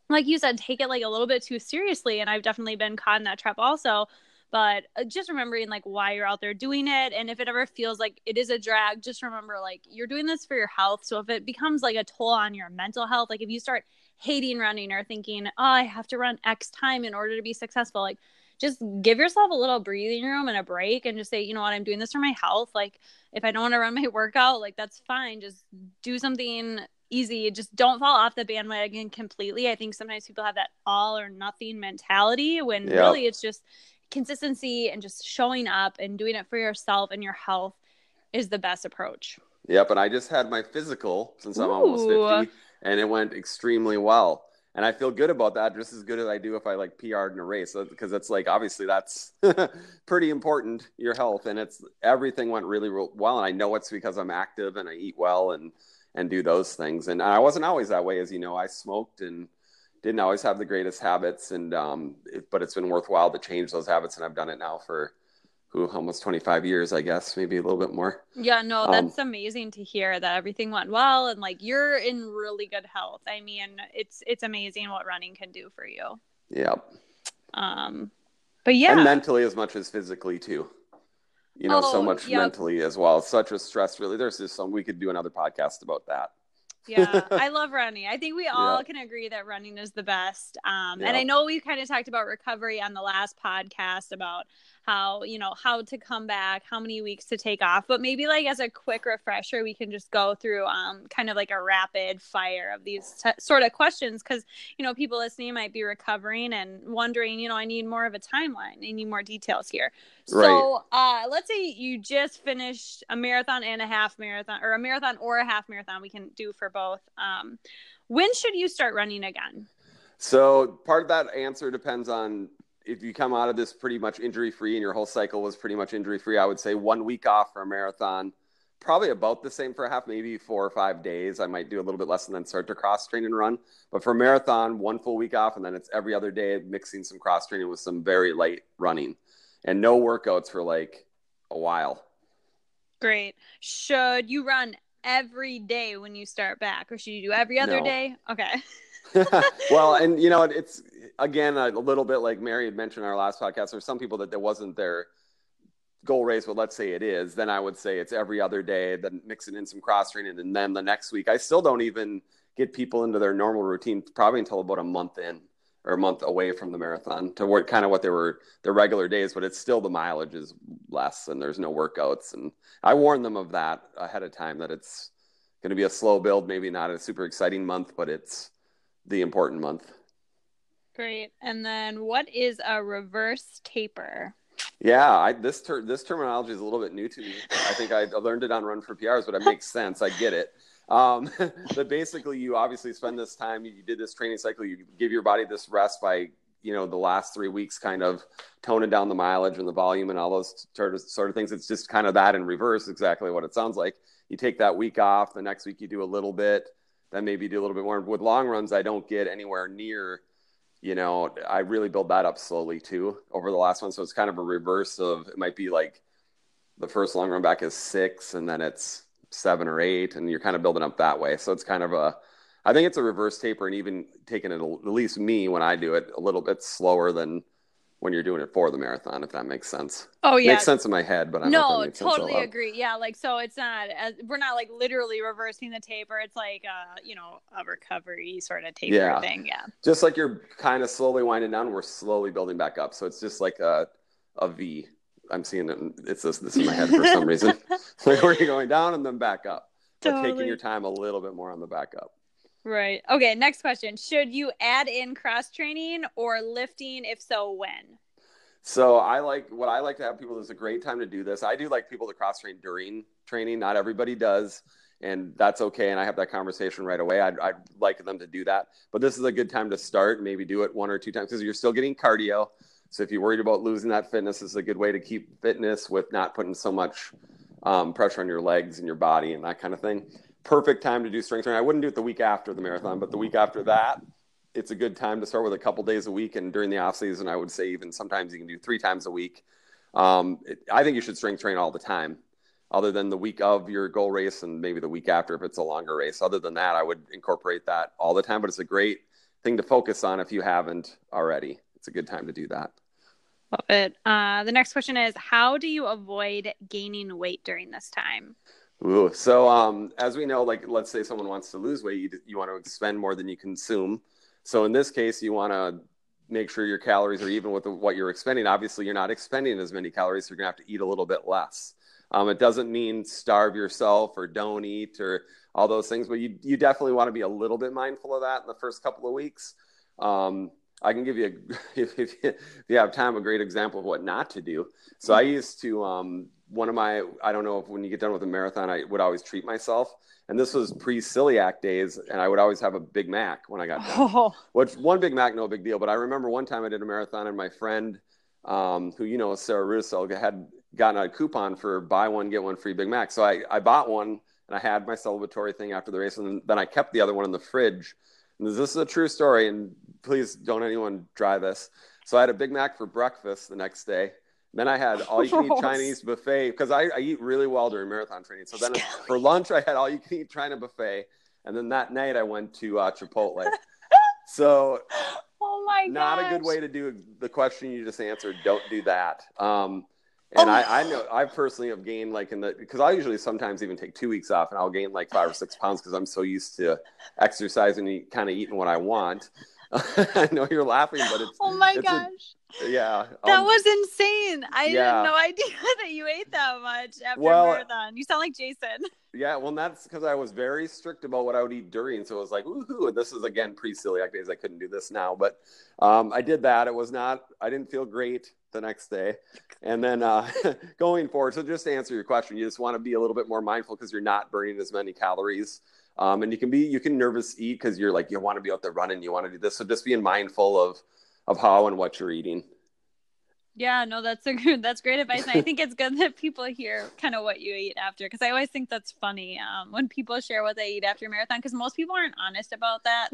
like you said, take it like a little bit too seriously. And I've definitely been caught in that trap also but uh, just remembering like why you're out there doing it and if it ever feels like it is a drag just remember like you're doing this for your health. So if it becomes like a toll on your mental health like if you start hating running or thinking oh i have to run x time in order to be successful like just give yourself a little breathing room and a break and just say you know what? I'm doing this for my health. Like if i don't want to run my workout like that's fine. Just do something easy. Just don't fall off the bandwagon completely. I think sometimes people have that all or nothing mentality when yep. really it's just consistency and just showing up and doing it for yourself and your health is the best approach.
Yep. And I just had my physical since I'm almost 50 and it went extremely well. And I feel good about that, just as good as I do if I like PR'd in a race, because it's like obviously that's pretty important, your health, and it's everything went really well. And I know it's because I'm active and I eat well and and do those things. And I wasn't always that way, as you know. I smoked and didn't always have the greatest habits and um, it, but it's been worthwhile to change those habits and i've done it now for who almost 25 years i guess maybe a little bit more.
Yeah no um, that's um, amazing to hear that everything went well and like you're in really good health. I mean it's it's amazing what running can do for you.
Yeah
um but yeah.
And mentally as much as physically too. You know oh, so much yep. mentally as well. Such a stress really. There's just some we could do another podcast about that
yeah, I love running. I think we all yeah. can agree that running is the best. Um, yeah. And I know we kind of talked about recovery on the last podcast about how you know how to come back how many weeks to take off but maybe like as a quick refresher we can just go through um kind of like a rapid fire of these t- sort of questions because you know people listening might be recovering and wondering you know i need more of a timeline i need more details here right. so uh let's say you just finished a marathon and a half marathon or a marathon or a half marathon we can do for both um when should you start running again
so part of that answer depends on if you come out of this pretty much injury free and your whole cycle was pretty much injury free, I would say one week off for a marathon, probably about the same for a half, maybe four or five days. I might do a little bit less and then start to cross train and run. But for a marathon, one full week off, and then it's every other day mixing some cross training with some very light running and no workouts for like a while.
Great. Should you run every day when you start back, or should you do every other no. day? Okay.
well, and you know, it's again a little bit like Mary had mentioned in our last podcast. There's some people that that wasn't their goal race, but let's say it is. Then I would say it's every other day. Then mixing in some cross training, and then the next week. I still don't even get people into their normal routine probably until about a month in. Or a month away from the marathon to what kind of what they were their regular days, but it's still the mileage is less and there's no workouts. And I warned them of that ahead of time that it's going to be a slow build, maybe not a super exciting month, but it's the important month.
Great. And then what is a reverse taper?
Yeah, I, this ter- this terminology is a little bit new to me. I think I learned it on Run for PRs, but it makes sense. I get it. Um, but basically, you obviously spend this time. You did this training cycle. You give your body this rest by you know the last three weeks, kind of toning down the mileage and the volume and all those sort of sort of things. It's just kind of that in reverse, exactly what it sounds like. You take that week off. The next week you do a little bit. Then maybe do a little bit more. With long runs, I don't get anywhere near you know, I really build that up slowly too over the last one. So it's kind of a reverse of it might be like the first long run back is six and then it's seven or eight and you're kind of building up that way. So it's kind of a, I think it's a reverse taper and even taking it, at least me when I do it, a little bit slower than when you're doing it for the marathon, if that makes sense.
Oh yeah,
makes sense in my head, but I
no, totally agree. Yeah, like so, it's not as, we're not like literally reversing the taper. It's like uh, you know a recovery sort of taper yeah. thing. Yeah,
just like you're kind of slowly winding down, we're slowly building back up. So it's just like a a V. I'm seeing it. It's this this in my head for some reason. like where you're going down and then back up, totally. but taking your time a little bit more on the back up.
Right. Okay. Next question. Should you add in cross training or lifting? If so, when?
So I like what I like to have people. This is a great time to do this. I do like people to cross train during training. Not everybody does, and that's okay. And I have that conversation right away. I'd, I'd like them to do that, but this is a good time to start. Maybe do it one or two times because you're still getting cardio. So if you're worried about losing that fitness, is a good way to keep fitness with not putting so much um, pressure on your legs and your body and that kind of thing perfect time to do strength training. I wouldn't do it the week after the marathon, but the week after that, it's a good time to start with a couple days a week. And during the off season, I would say even sometimes you can do three times a week. Um, it, I think you should strength train all the time, other than the week of your goal race and maybe the week after if it's a longer race. Other than that, I would incorporate that all the time. But it's a great thing to focus on if you haven't already. It's a good time to do that.
Love it. Uh, the next question is How do you avoid gaining weight during this time?
Ooh, so um, as we know, like let's say someone wants to lose weight, you, you want to expend more than you consume. So in this case, you want to make sure your calories are even with the, what you're expending. Obviously, you're not expending as many calories, so you're gonna have to eat a little bit less. Um, it doesn't mean starve yourself or don't eat or all those things, but you you definitely want to be a little bit mindful of that in the first couple of weeks. Um, I can give you, a, if, if, you have time, a great example of what not to do. So I used to um, one of my I don't know if when you get done with a marathon I would always treat myself and this was pre celiac days and I would always have a Big Mac when I got done. Oh. Which one Big Mac no big deal, but I remember one time I did a marathon and my friend um, who you know Sarah Russo had gotten a coupon for buy one get one free Big Mac. So I I bought one and I had my celebratory thing after the race and then I kept the other one in the fridge. This is a true story and please don't anyone try this. So I had a Big Mac for breakfast the next day then I had all you can eat Chinese buffet because I, I, eat really well during marathon training. So then for lunch, I had all you can eat China buffet. And then that night, I went to uh, Chipotle. so,
oh my god,
not a good way to do the question you just answered. Don't do that. Um, and oh. I, I know I personally have gained like in the because I usually sometimes even take two weeks off and I'll gain like five or six pounds because I'm so used to exercising and kind of eating what I want. I know you're laughing, but it's
oh my
it's
gosh.
A, yeah,
that um, was insane. I yeah. had no idea that you ate that much after well, marathon. You sound like Jason.
Yeah, well, that's because I was very strict about what I would eat during. So it was like, woohoo! And this is again pre-celiac days. I couldn't do this now, but um, I did that. It was not. I didn't feel great the next day, and then uh, going forward. So just to answer your question, you just want to be a little bit more mindful because you're not burning as many calories um, and you can be you can nervous eat because you're like you want to be out there running, you want to do this. So just being mindful of of how and what you're eating.
Yeah, no, that's a good, that's great advice. And I think it's good that people hear kind of what you eat after because I always think that's funny um, when people share what they eat after a marathon because most people aren't honest about that,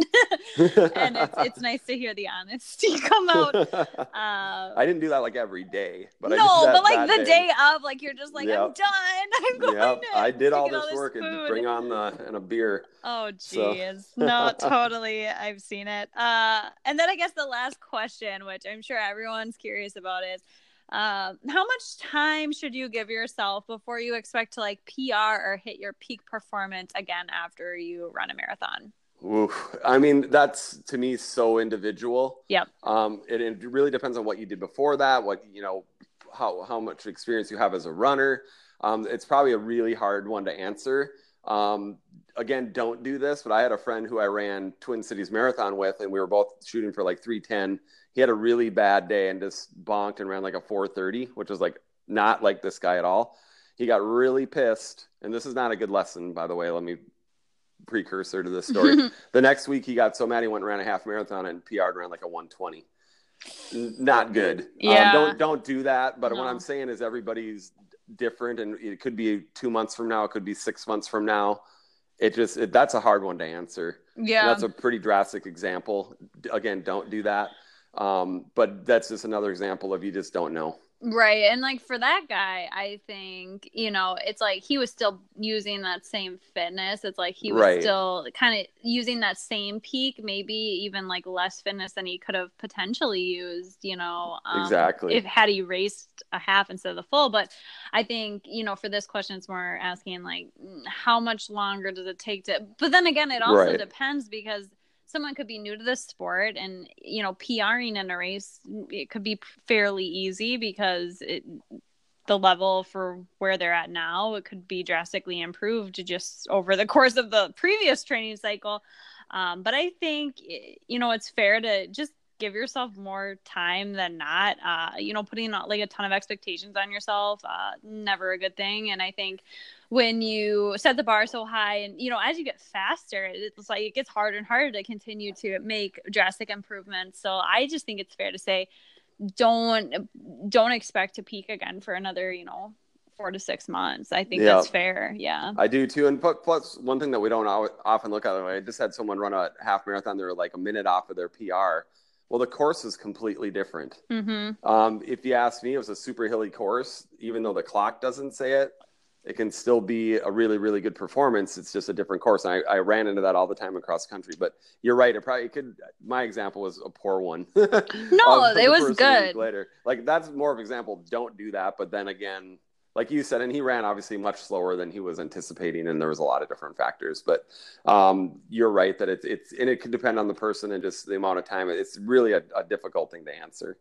and it's it's nice to hear the honesty come out. Uh,
I didn't do that like every day, but
no, but like the day. day. of, like you're just like yep. I'm done. I'm going. Yep.
To, I did all this, all this work food. and bring on the and a beer.
Oh jeez, so. no, totally. I've seen it. Uh, and then I guess the last question, which I'm sure everyone's curious about, is um, how much time should you give yourself before you expect to like PR or hit your peak performance again after you run a marathon?
Oof. I mean, that's to me so individual.
Yep.
Um, it, it really depends on what you did before that, what you know, how how much experience you have as a runner. Um, it's probably a really hard one to answer. Um, again, don't do this, but I had a friend who I ran Twin Cities Marathon with, and we were both shooting for like 310. He had a really bad day and just bonked and ran like a 430, which was like not like this guy at all. He got really pissed, and this is not a good lesson, by the way. Let me precursor to this story. the next week, he got so mad he went and ran a half marathon and PR'd ran like a 120. Not good.
Yeah.
Um, don't don't do that. But
No.
what I'm saying is everybody's different, and it could be two months from now. It could be six months from now. It just it, that's a hard one to answer.
Yeah.
That's a pretty drastic example. Again, don't do that. Um, but that's just another example of you just don't know.
Right. And like for that guy, I think, you know, it's like he was still using that same fitness. It's like he was
Right.
still kind of using that same peak, maybe even like less fitness than he could have potentially used, you know. um,
Exactly.
If had he raced a half instead of the full. But I think, you know, for this question, it's more asking like, mm, how much longer does it take to, but then again, it also
Right.
depends because someone could be new to the sport and you know PRing in a race it could be fairly easy because it the level for where they're at now it could be drastically improved just over the course of the previous training cycle. Um, but i think you know it's fair to just give yourself more time than not. Uh, you know putting uh, like a ton of expectations on yourself uh, never a good thing. And i think when you set the bar so high and you know as you get faster it's like it gets harder and harder to continue to make drastic improvements so i just think it's fair to say don't don't expect to peak again for another you know four to six months i think
Yeah.
that's fair yeah
I do too. And plus, one thing that we don't often look at, I just had someone run a half marathon. They were like a minute off of their PR. Well, the course is completely different.
mm-hmm.
Um, if you ask me, it was a super hilly course. Even though the clock doesn't say it, it can still be a really, really good performance. It's just a different course. And I, I ran into that all the time across country. But you're right. It probably could. My example was a poor one.
No, it was
person a week
good.
Later, like that's more of an example. Don't do that. But then again, like you said, and he ran obviously much slower than he was anticipating, and there was a lot of different factors. But um, you're right that it's it's and it could depend on the person and just the amount of time. It's really a, a difficult thing to answer.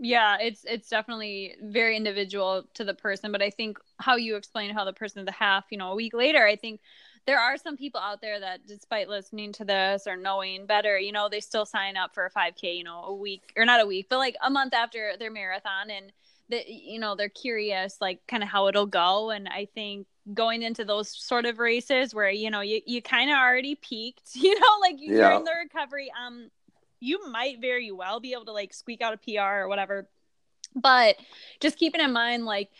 Yeah it's it's definitely very individual to the person but i think how you explain how the person of the half you know a week later i think there are some people out there that despite listening to this or knowing better you know they still sign up for a 5k you know a week or not a week but like a month after their marathon and that you know they're curious like kind of how it'll go and i think going into those sort of races where you know you, you kind of already peaked you know like you're
Yeah.
in the recovery um you might very well be able to like squeak out a PR or whatever. But just keeping in mind, like,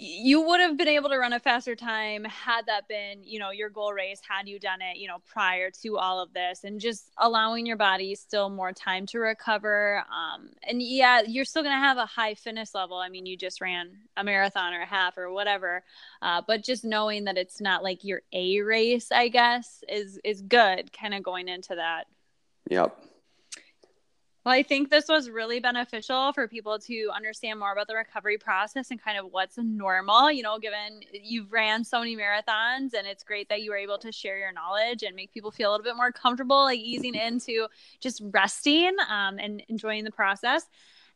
you would have been able to run a faster time had that been, you know, your goal race, had you done it, you know, prior to all of this, and just allowing your body still more time to recover. Um, and yeah, you're still going to have a high fitness level. I mean, you just ran a marathon or a half or whatever, uh, but just knowing that it's not like your A race, I guess, is is good. Kind of going into that.
Yep.
Well, I think this was really beneficial for people to understand more about the recovery process and kind of what's normal. You know, given you've ran so many marathons, and it's great that you were able to share your knowledge and make people feel a little bit more comfortable, like easing into just resting um, and enjoying the process.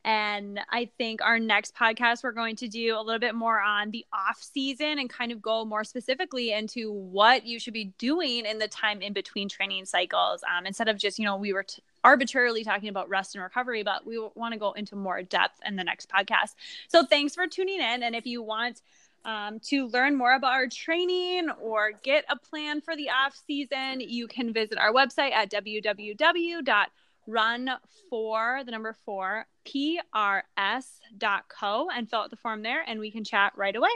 And I think our next podcast, we're going to do a little bit more on the off season and kind of go more specifically into what you should be doing in the time in between training cycles. Um, instead of just, you know, we were t- arbitrarily talking about rest and recovery, but we want to go into more depth in the next podcast. So thanks for tuning in. And if you want, um, to learn more about our training or get a plan for the off season, you can visit our website at www run for the number four prs.co and fill out the form there and we can chat right away